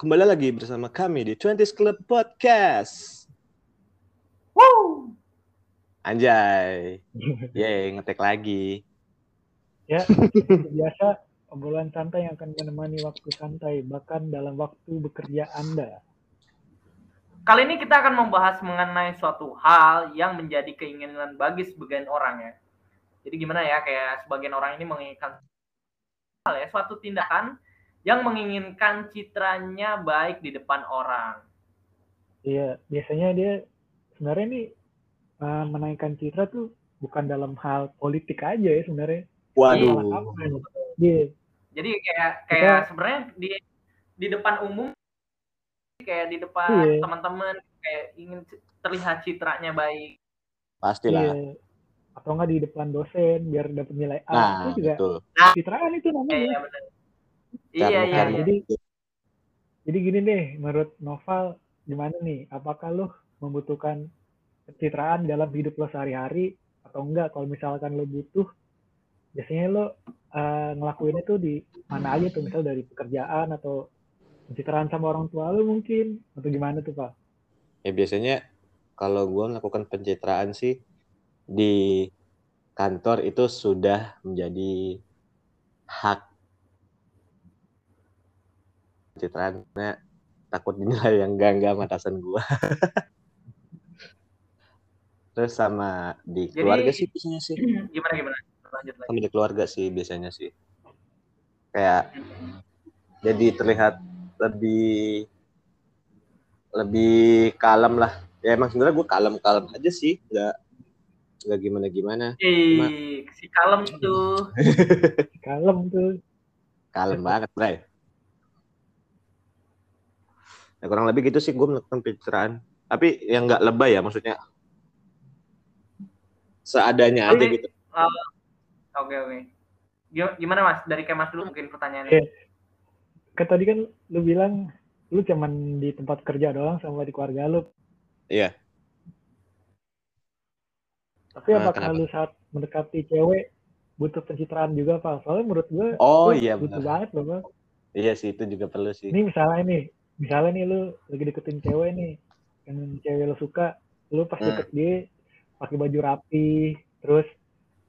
kembali lagi bersama kami di 20s Club Podcast. Woo! Anjay. Yeay, ngetek lagi. Ya, seperti biasa obrolan santai yang akan menemani waktu santai bahkan dalam waktu bekerja Anda. Kali ini kita akan membahas mengenai suatu hal yang menjadi keinginan bagi sebagian orang ya. Jadi gimana ya, kayak sebagian orang ini menginginkan hal ya, suatu tindakan yang menginginkan citranya baik di depan orang. Iya, biasanya dia sebenarnya nih uh, menaikkan citra tuh bukan dalam hal politik aja ya sebenarnya. Waduh. Apa, Iya. Jadi kayak kayak sebenarnya di di depan umum kayak di depan Iya. teman-teman kayak ingin terlihat citranya baik. Pastilah. Iya. Atau enggak di depan dosen biar dapat nilai A. Nah, itu juga betul. citraan itu namanya. Iya, benar. Iya, iya, karena- iya. Jadi jadi gini deh, menurut Noval gimana nih? Apakah lo membutuhkan pencitraan dalam hidup lo sehari-hari atau enggak? Kalau misalkan lo butuh, biasanya lo eh, ngelakuinnya tuh di mana aja tuh? Misal dari pekerjaan atau pencitraan sama orang tua lo mungkin atau gimana tuh Pak? Ya biasanya kalau gue melakukan pencitraan sih di kantor itu sudah menjadi hak pencitraan karena takut dinilai yang enggak-enggak sama atasan gue. Terus sama di Jadi- keluarga sih biasanya sih. Gimana gimana? Lanjut lagi. sama di keluarga sih biasanya sih kayak jadi terlihat lebih lebih kalem lah ya emang sebenarnya gue kalem kalem aja sih nggak nggak gimana gimana Eh, si kalem tuh. Kalem tuh. kalem banget bray ya kurang lebih gitu sih gue melakukan pencitraan tapi yang nggak lebay ya maksudnya seadanya aja gitu Oke, oke. Gim- Gimana Mas? Dari kayak Mas dulu mungkin pertanyaannya. Iya. Kan tadi kan lo bilang lu cuman di tempat kerja doang sama di keluarga lu. iya Tapi Ah, apakah kenapa? lu saat mendekati cewek butuh pencitraan juga Pak? Soalnya menurut gue oh lu iya butuh benar banget loh Pak. iya sih itu juga perlu sih Ini misalnya nih, misalnya nih lu lagi deketin cewek nih, yang cewek lu suka, lu pas Hmm. deket dia pakai baju rapi, terus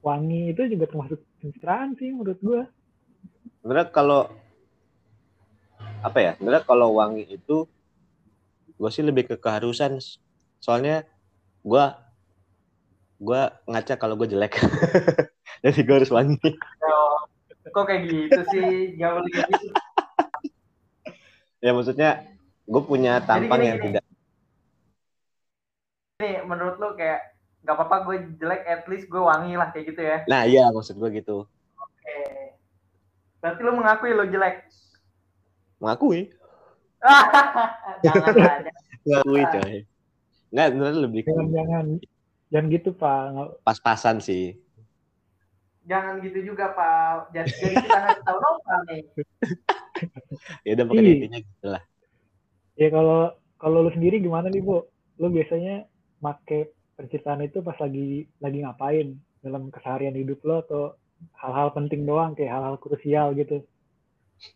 wangi itu juga termasuk pencitraan sih menurut gue. sebenarnya kalau apa ya sebenarnya kalau wangi itu gue sih lebih ke keharusan soalnya gue gue ngaca kalau gue jelek jadi gue harus wangi Oh, kok kayak gitu sih? Gak boleh gitu. Ya maksudnya gue punya tampang gini, yang gini. tidak Nih, menurut lu kayak gak apa-apa gue jelek, at least gue wangi lah kayak gitu ya. nah iya maksud gue gitu Oke. Berarti lu mengakui lu jelek. mengakui Jangan ada. mengakui coy nggak sebenarnya lebih ke Jangan jangan jangan gitu Pak. Nggak- pas-pasan sih Jangan gitu juga, Pak. Jadi, jadi kita ngasih tahu Nopal nih. ya udah pokoknya intinya gitu lah Ya kalau kalau lu sendiri gimana nih Bu? Lu biasanya make pencitraan itu pas lagi lagi ngapain dalam keseharian hidup lo atau hal-hal penting doang kayak hal-hal krusial gitu.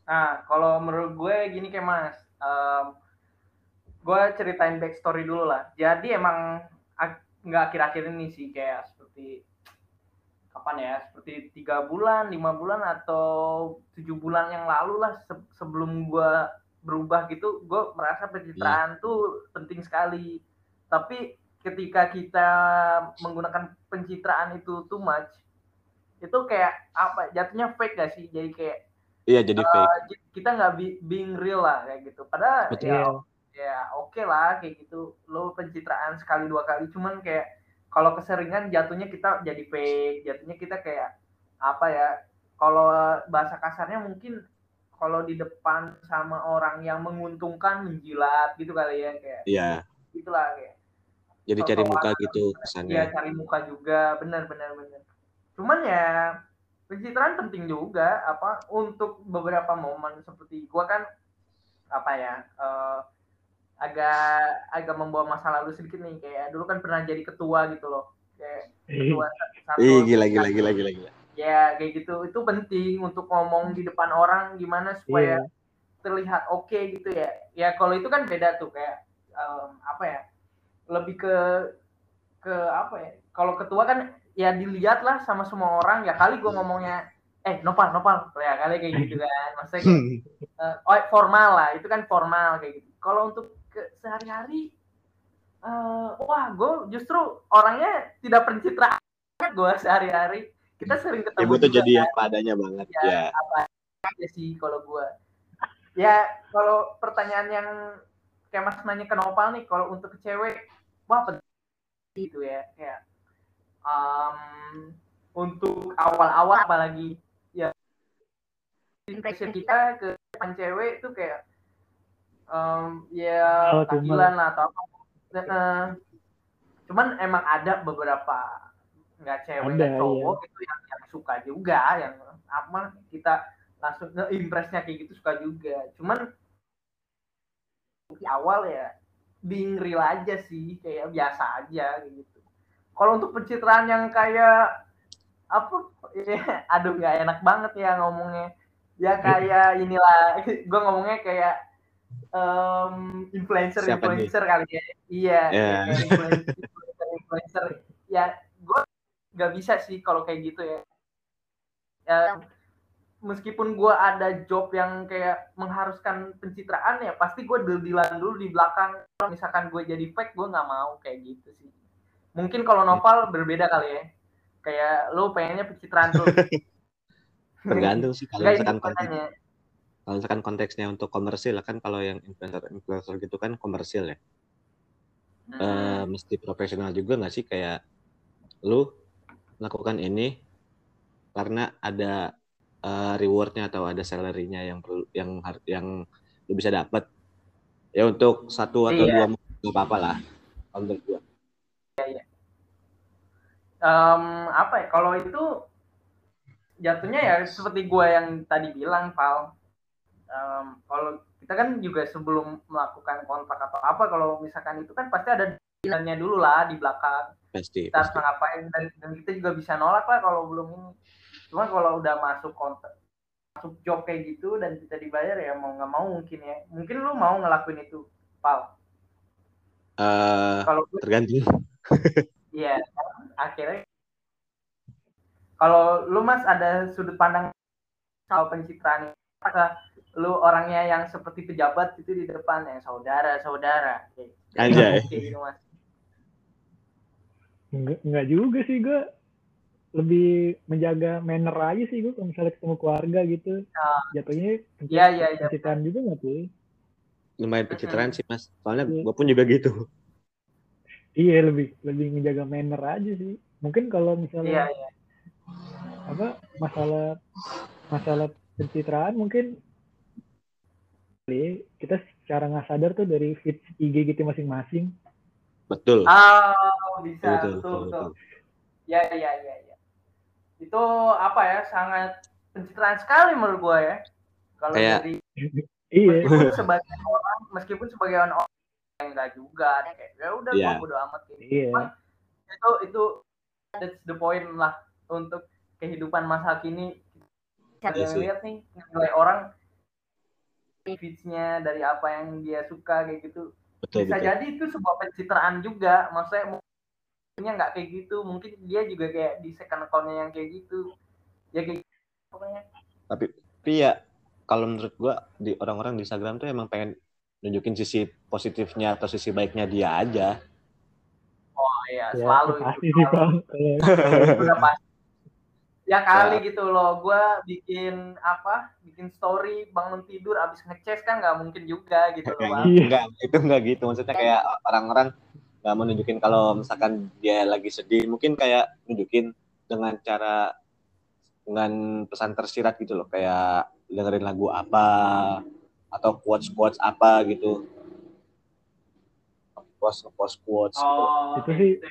Nah, kalau menurut gue gini kayak Mas, Em, gue ceritain backstory dulu lah. Jadi emang ak- nggak akhir-akhir ini sih kayak seperti kapan ya? Seperti tiga bulan, lima bulan atau tujuh bulan yang lalu lah se- sebelum gue berubah gitu, gue merasa pencitraan tuh penting sekali. Tapi ketika kita menggunakan pencitraan itu too much, itu kayak apa? Jatuhnya fake gak sih? Jadi kayak iya jadi fake Uh, kita nggak be- being real lah kayak gitu. Padahal Betul. ya, ya oke lah kayak gitu. Lo pencitraan sekali dua kali, cuman kayak kalau keseringan jatuhnya kita jadi fake, jatuhnya kita kayak apa ya? Kalau bahasa kasarnya mungkin kalau di depan sama orang yang menguntungkan menjilat gitu kali ya kayak iya gitulah kayak jadi cari muka gitu Iya kesannya cari muka juga, benar benar benar. Cuman ya pencitraan penting juga apa untuk beberapa momen seperti gua kan apa ya eh, agak agak membawa masa lalu sedikit nih. Kayak dulu kan pernah jadi ketua gitu loh. Kayak ketua satu Ih, gila, gila, gila, gila, gila. ya kayak gitu. Itu penting untuk ngomong di depan orang gimana supaya Iya. terlihat oke okay gitu ya. Ya kalau itu kan beda tuh. Kayak um, apa ya lebih ke ke apa ya. Kalau ketua kan ya dilihat lah sama semua orang. Ya kali gue ngomongnya eh nopal nopal. Ya kali kayak gitu kan. Maksudnya kayak, uh, oh, formal lah. Itu kan formal kayak gitu. Kalau untuk sehari-hari uh, wah gue justru orangnya tidak pencitraan gue sehari-hari kita sering ketemu Ibu tuh jadi kan. yang padanya banget ya, ya. apa aja sih kalau gue ya kalau pertanyaan yang kayak mas nanya ke Nopal nih kalau untuk ke cewek wah itu ya kayak um, untuk awal-awal apalagi ya impression kita ke depan cewek itu kayak um, ya oh, tahlilan lah atau apa. Uh, cuman emang ada beberapa nggak cewek ada, cowok iya. itu yang, yang suka juga yang apa kita langsung impresnya kayak gitu suka juga. Cuman di awal ya being real aja sih kayak biasa aja gitu. Kalau untuk pencitraan yang kayak apa ya, aduh nggak enak banget ya ngomongnya. Ya kayak inilah gue ngomongnya kayak um, influencer Siapa influencer nih? kali ya. Iya yeah. influencer influencer ya gue nggak bisa sih kalau kayak gitu ya. Ya meskipun gue ada job yang kayak mengharuskan pencitraan ya pasti gue deal-dealan dulu di belakang. Kalau misalkan gue jadi fake gue nggak mau kayak gitu sih. Mungkin kalau novel berbeda kali ya. Kayak lo pengennya pencitraan dulu. Tergantung sih kalau misalkan konteks, kalau misalkan konteksnya untuk komersil kan kalau yang influencer influencer gitu kan komersil ya hmm. e, mesti profesional juga nggak sih kayak lu melakukan ini karena ada uh, rewardnya atau ada salary-nya yang perlu yang yang lu bisa dapat ya untuk satu atau iya. dua nggak apa-apa lah kalau menurut gua. Iya, iya. Um, apa ya kalau itu jatuhnya ya seperti gua yang tadi bilang Val um, kalau kita kan juga sebelum melakukan kontak atau apa kalau misalkan itu kan pasti ada dinanya dulu lah di belakang. Pasti kita harus ngapain dan, dan kita juga bisa nolak lah kalau belum ini. Cuma kalau udah masuk kontak masuk job kayak gitu dan kita dibayar ya mau nggak mau mungkin ya. Mungkin lu mau ngelakuin itu pal. Uh, kalau tergantung. Iya akhirnya. Kalau lu mas ada sudut pandang soal pencitraan apakah lu orangnya yang seperti pejabat itu di depan ya saudara saudara. Aja gitu, mas. Enggak, enggak juga sih gue lebih menjaga manner aja sih gue kalau misalnya ketemu keluarga gitu. Uh, jatuhnya iya iya iya. pencitraan juga nggak tuh lumayan pencitraan sih mas. Soalnya yeah. gue pun juga gitu. Iya lebih lebih menjaga manner aja sih. Mungkin kalau misalnya yeah, yeah. apa masalah masalah pencitraan mungkin kita secara nggak sadar tuh dari feed IG gitu masing-masing betul oh bisa betul betul, betul, betul. betul. ya ya ya ya itu apa ya sangat pencitraan sekali menurut gue ya kalau Kayak... dari iya. meskipun sebagai orang meskipun sebagai orang yang enggak juga kayak ya udah yeah. gue bodo amat gitu yeah. itu itu that's the point lah untuk kehidupan masa kini kita yeah, lihat nih nilai orang feedsnya dari apa yang dia suka kayak gitu. Betul, bisa betul. jadi itu sebuah pencitraan juga. Maksudnya nya nggak kayak gitu. Mungkin dia juga kayak di second accountnya yang kayak gitu. Ya kayak gitu, pokoknya. Tapi tapi ya kalau menurut gua di orang-orang di Instagram tuh emang pengen nunjukin sisi positifnya atau sisi baiknya dia aja. Oh iya ya, selalu pasti itu selalu. pasti ya kali ya. gitu loh gue bikin apa bikin story bangun tidur abis ngecek kan nggak mungkin juga gitu loh bang. enggak itu enggak gitu maksudnya kayak orang-orang nggak mau nunjukin kalau misalkan dia lagi sedih mungkin kayak nunjukin dengan cara dengan pesan tersirat gitu loh kayak dengerin lagu apa atau quotes quotes apa gitu post post quotes gitu. oh, gitu. itu sih itu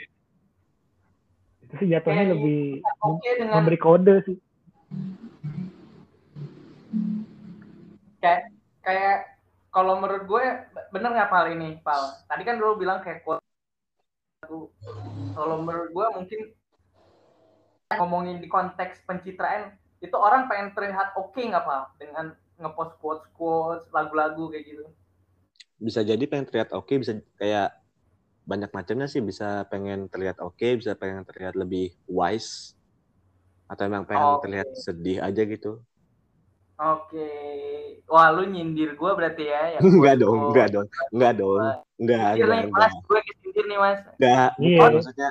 sih jatuhnya kayak lebih okay dengan... memberi kode sih. Kayak kayak kalau menurut gue bener nggak pal ini pal? Tadi kan dulu bilang kayak quote kalau menurut gue mungkin ngomongin di konteks pencitraan itu orang pengen terlihat oke okay nggak pak dengan ngepost quotes quotes lagu-lagu kayak gitu. Bisa jadi pengen terlihat oke bisa kayak banyak macamnya sih bisa pengen terlihat oke bisa pengen terlihat lebih wise atau emang pengen Oke. terlihat sedih aja gitu. Oke. Wah lu nyindir gue berarti ya yang enggak quotes- dong enggak dong enggak dong enggak enggak nih enggak mas gue kesindir nih mas. Enggak bukan, maksudnya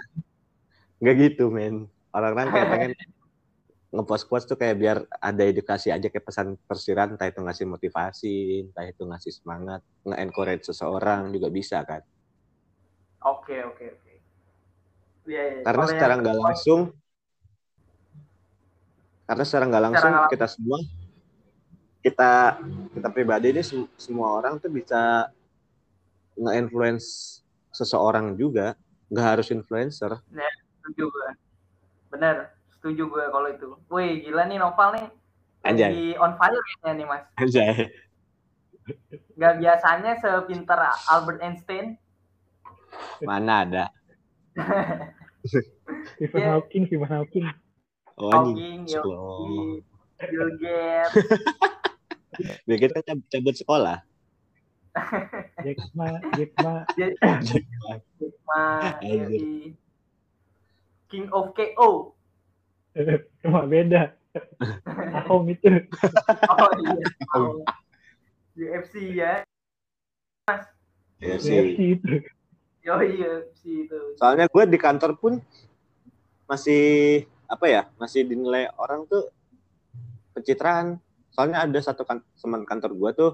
enggak gitu men. Orang-orang kayak pengen ngepost post tuh kayak biar ada edukasi aja kayak pesan tersirat entah itu ngasih motivasi entah itu ngasih semangat nge-encourage seseorang juga bisa kan oke oke oke. Iya, iya. karena secara nggak langsung karena secara nggak langsung nggak kita semua kita kita pribadi ini sem- semua orang tuh bisa nge-influence seseorang juga. Nggak harus influencer. Setuju gue bener setuju gue kalau itu. Wih gila nih Noval nih. Anjay. lagi on fire ya nih mas. Anjay. Gak biasanya sepinter Albert Einstein mana ada Stephen Iya. Hawking, Stephen Hawking. oh Hawking. Yogi, Bill Gates Biar kita cab- cabut sekolah Jack Ma, Jack Ma. Ma, Anjir. Yogi. King of KO Cuma beda. Ahong itu. oh iya oh. UFC ya ya UFC sih itu. yo UFC itu soalnya gue di kantor pun masih apa ya masih dinilai orang tuh pencitraan soalnya ada satu kan, teman kantor gue tuh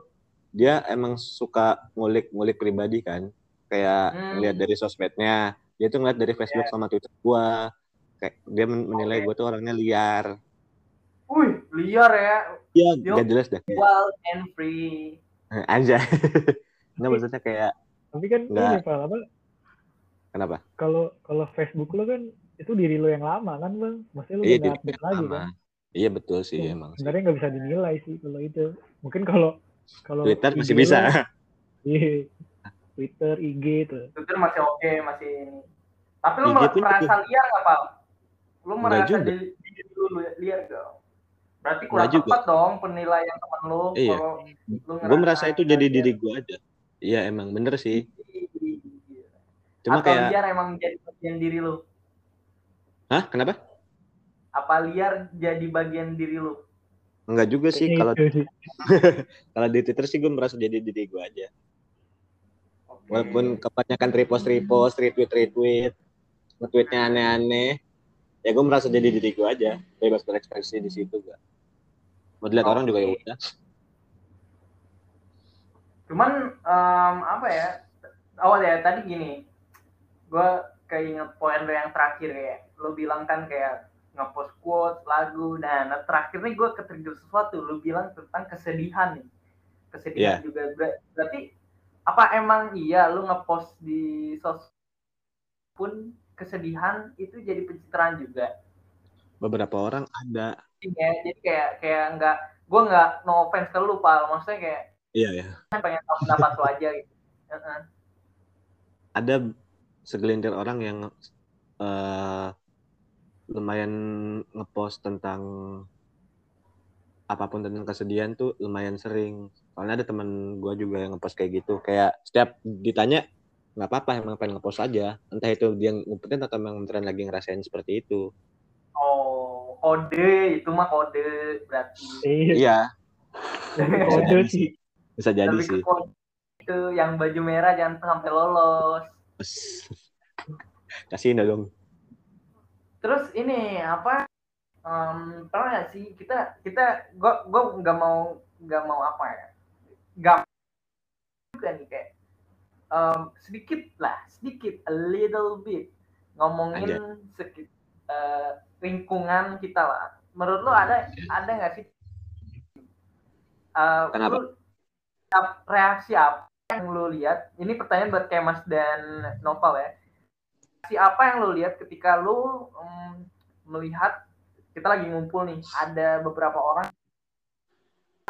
dia emang suka ngulik-ngulik pribadi kan kayak Hmm. ngeliat dari sosmednya dia tuh ngeliat dari Facebook sama Twitter gue kayak dia men- menilai Oke. gue tuh orangnya liar Wih, liar ya Iya, gak jelas dah. wild and free Anjay. Nah, maksudnya kayak Tapi kan Nggak. ini Val, apa kenapa? kalau kalau Facebook lo kan itu diri lo yang lama kan bang maksudnya lo Iya, di update lagi lama. kan Iya betul sih Ya, emang. sih. sebenarnya nggak bisa dinilai sih kalau itu mungkin kalau kalau Twitter IG masih lo- bisa. iya Twitter IG tuh Twitter masih oke masih ini tapi lu IG mer- pun merasa liar nggak pak lu Nggak merasa diri diri lu liar gak berarti kurang Nggak juga. tepat dong penilaian teman lu Iya. lu gue merasa itu jadi diri gue aja. Iya emang bener sih. Cuma atau kayak, liar emang jadi bagian diri lu hah kenapa? apa liar jadi bagian diri lu Enggak juga sih. Kayaknya Kalau itu sih. kalau di Twitter sih gue merasa jadi diri gue aja. Oke. Walaupun kebanyakan repost repost, retweet retweet, nge-tweetnya aneh-aneh, ya gue merasa jadi diri gue aja. Bebas berekspresi di situ gak. Mau dilihat orang juga ya udah. cuman em, apa ya awal ya tadi gini gue keinget poin lo yang terakhir ya. Lo bilang kan kayak ngepost quotes lagu. Nah, nah terakhir nih gue ketrigger sesuatu. Lo bilang tentang kesedihan nih. Kesedihan juga. Ber- berarti apa emang iya lo ngepost di sos pun kesedihan itu jadi pencitraan juga? Beberapa orang ada. ya jadi kayak kayak nggak gue nggak no offense ke lu pak maksudnya kayak Iya ya. pengen tahu pendapat lu aja gitu. Heeh. ada segelintir orang yang eh, lumayan ngepost tentang apa pun tentang kesedihan tuh lumayan sering. Soalnya ada teman gue juga yang ngepost kayak gitu. Kayak setiap ditanya nggak apa-apa emang pengen ngepost aja. Entah itu dia ngumpetin atau emang beneran lagi ngerasain seperti itu. Oh, kode itu mah kode berarti. Iya, Iya, kode jadi sih. bisa jadi Lebih ke sih. kode itu yang baju merah jangan sampai lolos. Kasih dong. Terus ini apa? Um, pernah nggak sih kita kita gua gua nggak mau nggak mau apa ya? Nggak juga nih kayak um, sedikit lah, sedikit a little bit ngomongin sekit eh, lingkungan kita lah. Menurut lo ada ada nggak sih? Eh, Kenapa? lu reaksi apa yang lo lihat? Ini pertanyaan buat Kemas dan Novel ya. Reaksi apa yang lo lihat ketika lo em, melihat kita lagi ngumpul nih, ada beberapa orang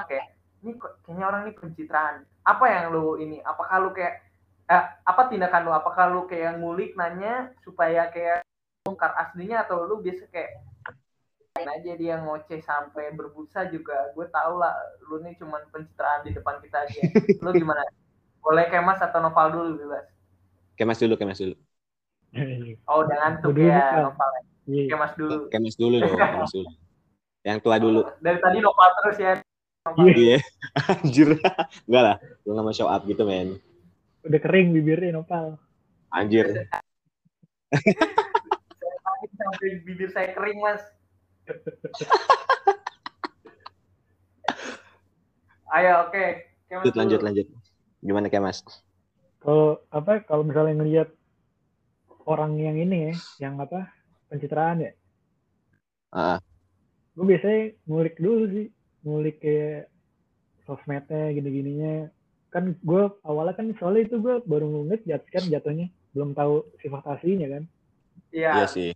kayak ini kayaknya orang ini pencitraan. Apa yang lo ini? Apakah lo kayak eh, apa tindakan lo? Apakah lo kayak ngulik nanya supaya kayak bongkar aslinya atau lu biasa kayak aja dia ngoceh sampai berbusa juga gue tau lah lu nih cuman pencitraan di depan kita aja lu gimana boleh kemas atau novel dulu bebas. Kemas dulu kemas dulu. Oh udah ngantuk Dulu, ya Pak. novel Iya. kemas dulu. Kemas dulu dong kemas dulu. Yang tua dulu. dari tadi novel terus ya Nopal. Iya. iya. Anjir. Enggak lah gue nggak mau show up gitu men. Udah kering bibirnya nopal. anjir. Sampai bibir saya kering mas. Ayo oke. Kemas lanjut lanjut lanjut gimana kemas Kalau apa kalau misalnya ngelihat orang yang ini ya, yang apa pencitraan ya, Ah, gue biasanya ngulik dulu sih, ngulik kayak sosmednya gini-gininya. Kan gue awalnya kan soalnya itu gue baru ngeliat kan jatuhnya, belum tahu sifat aslinya kan. iya. Iya sih.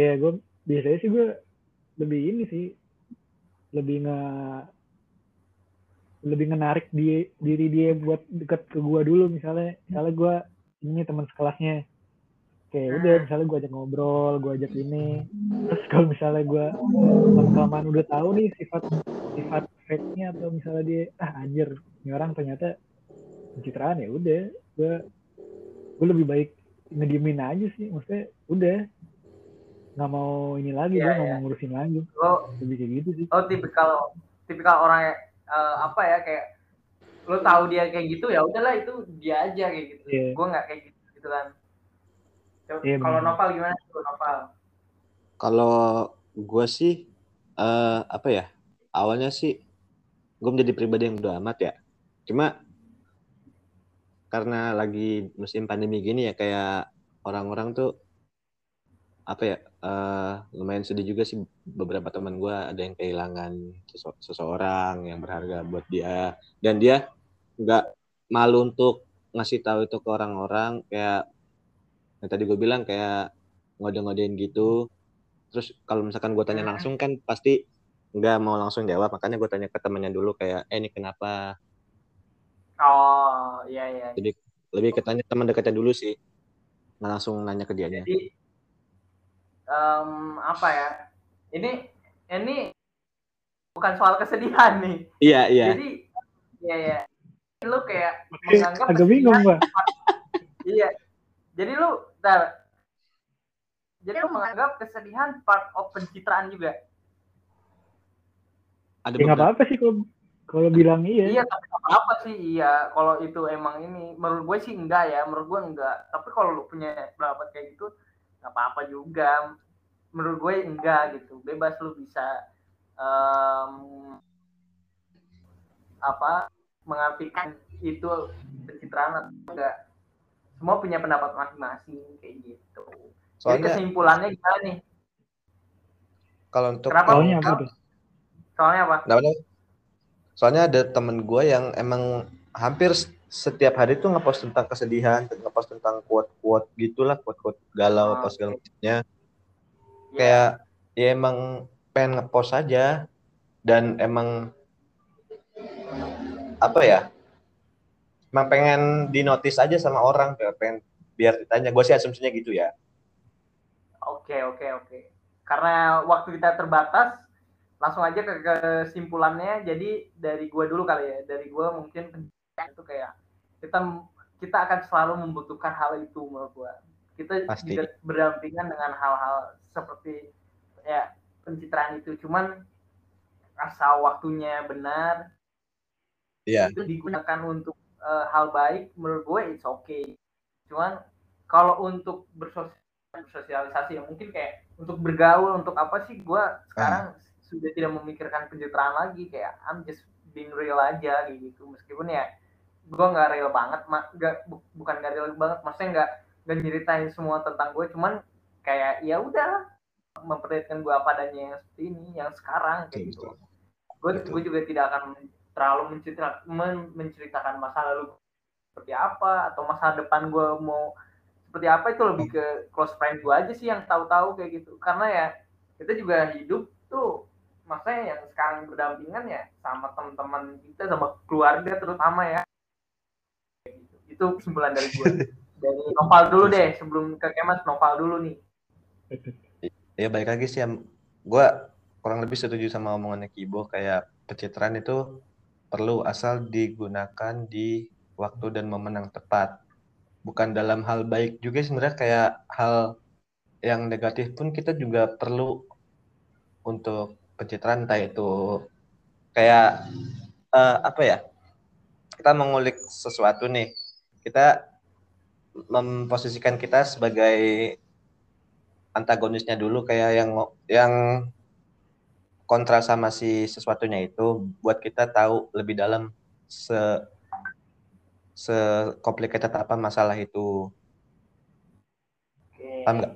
Ya gue biasanya sih gue lebih ini sih, lebih nge lebih menarik di, diri dia buat deket ke gue dulu misalnya, misalnya gue ini teman sekelasnya, kayak udah misalnya gue ajak ngobrol, gue ajak ini, terus kalau misalnya gue kelamaan udah tahu nih sifat sifat fake-nya atau misalnya dia ah anjir ini orang ternyata pencitraan ya udah gue gue lebih baik ngediemin aja sih. Maksudnya udah nggak mau ini lagi Iya, gue nggak iya. mau ngurusin lagi. Lo lebih kayak gitu sih. lo tipikal tipikal orang eh, apa ya kayak lo tahu dia kayak gitu ya udahlah itu dia aja kayak gitu. Iya. gue nggak kayak gitu gitu kan. Iya, kalau novel gimana tuh novel kalau gue sih eh apa ya awalnya sih gue menjadi pribadi yang udah amat ya. Cuma karena lagi musim pandemi gini ya kayak orang-orang tuh apa ya eh lumayan sedih juga sih beberapa teman gue ada yang kehilangan sese- seseorang yang berharga buat dia. Dan dia nggak malu untuk ngasih tahu itu ke orang-orang kayak yang tadi gue bilang kayak ngode-ngodein gitu. Terus kalau misalkan gue tanya langsung kan pasti nggak mau langsung jawab. Makanya gue tanya ke temannya dulu kayak eh ini kenapa? Oh iya iya. Jadi lebih ke tanya teman dekatnya dulu sih. Nggak langsung nanya ke dianya. Jadi em, apa ya? Ini ini bukan soal kesedihan nih. Iya iya. Jadi ya ya lu kayak menganggap agak bingung kesedihan- pak iya. Jadi lu dar jadi lu menganggap kesedihan part of pencitraan juga? Ada ya apa-apa sih kalau kalau bilang iya. Iya, tapi apa-apa sih. Iya, kalau itu emang ini, menurut gue sih enggak ya. Menurut gue enggak. Tapi kalau lu punya pendapat kayak gitu, nggak apa-apa juga. Menurut gue enggak gitu. Bebas lu bisa em, apa mengartikan itu pencitraan atau enggak. Semua punya pendapat masing-masing kayak gitu. Jadi soalnya kesimpulannya gimana nih? kalau untuk Kenapa? soalnya apa tuh Soalnya apa? Soalnya ada temen gue yang emang hampir setiap hari tuh ngepost tentang kesedihan, ngepost tentang quote-quote gitulah, quote-quote galau Ah, apa segala macamnya. Ya, Kayak ya emang pengen ngepost aja dan emang apa ya? Emang pengen dinotis aja sama orang, kayak pengen biar ditanya. Gue sih asumsinya gitu ya. Oke oke oke. Karena waktu kita terbatas, langsung aja ke kesimpulannya. Jadi dari gua dulu kali ya. Dari gua mungkin itu kayak kita kita akan selalu membutuhkan hal itu menurut gua. Kita Pasti. juga berdampingan dengan hal-hal seperti ya pencitraan itu. Cuman asal waktunya benar, Iya. itu digunakan untuk eh, hal baik menurut gue it's okay cuman kalau untuk bersos- bersosialisasi ya mungkin kayak untuk bergaul untuk apa sih gue sekarang sudah tidak memikirkan pencitraan lagi kayak I'm just being real aja gitu meskipun ya gue nggak real banget mak nggak bu- bukan nggak real banget maksudnya nggak nggak nyeritain semua tentang gue cuman kayak ya udah memperlihatkan gue apa adanya yang seperti ini yang sekarang kayak gitu. gue gue juga tidak akan terlalu mencerita, men- menceritakan masa lalu seperti apa atau masa depan gue mau seperti apa itu lebih ke close friend gue aja sih yang tahu-tahu kayak gitu. Karena ya kita juga hidup tuh maksudnya yang sekarang berdampingan ya sama teman-teman kita sama keluarga terutama ya. Itu kesimpulan dari gue dari novel dulu deh sebelum ke kemas novel dulu nih. Ya balik lagi sih yang gue kurang lebih setuju sama omongannya Kibo kayak pencitraan itu perlu asal digunakan di waktu dan momen yang tepat. Bukan dalam hal baik juga sebenarnya kayak hal yang negatif pun kita juga perlu untuk pencitraan entah itu kayak uh, apa ya kita mengulik sesuatu nih kita memposisikan kita sebagai antagonisnya dulu kayak yang yang kontra sama si sesuatunya itu buat kita tahu lebih dalam se se complicated apa masalah itu. Okay. Paham nggak?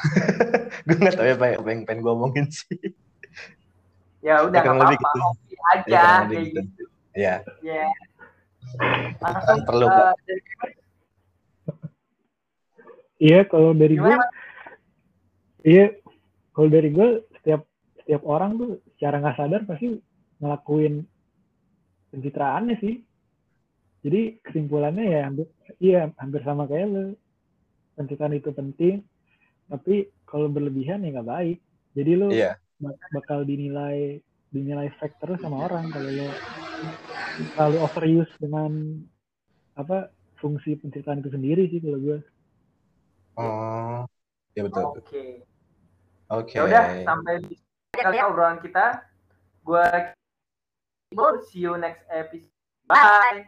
gue nggak tahu ya apa yang pengen gue omongin sih. Ya udah nggak apa-apa, gitu. aja ya, kayak gitu. gitu. Ya. Ya. Langsung perlu. Uh, Iya, kalau dari gue, iya, kalau dari gue setiap setiap orang tuh secara nggak sadar pasti ngelakuin pencitraannya sih. Jadi kesimpulannya ya hampir, iya hampir sama kayak lo. Pencitraan itu penting, tapi kalau berlebihan ya nggak baik. Jadi lo yeah. bakal dinilai dinilai fake terus sama orang kalau lo terlalu overuse dengan apa fungsi pencitraan itu sendiri sih kalau gue. Oh, ya betul. Oke. Okay. Oke. Okay. Ya udah sampai di kali obrolan kita. Gue see you next episode. Bye.